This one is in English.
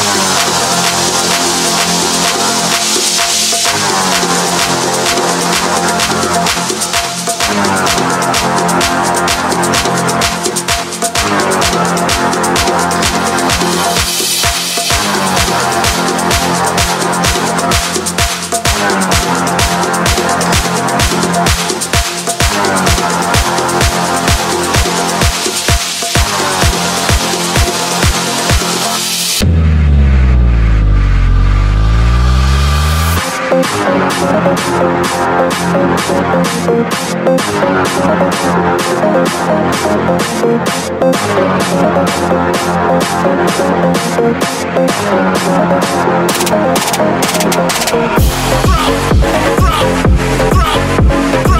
Thank. Bam, bam, bam, drop.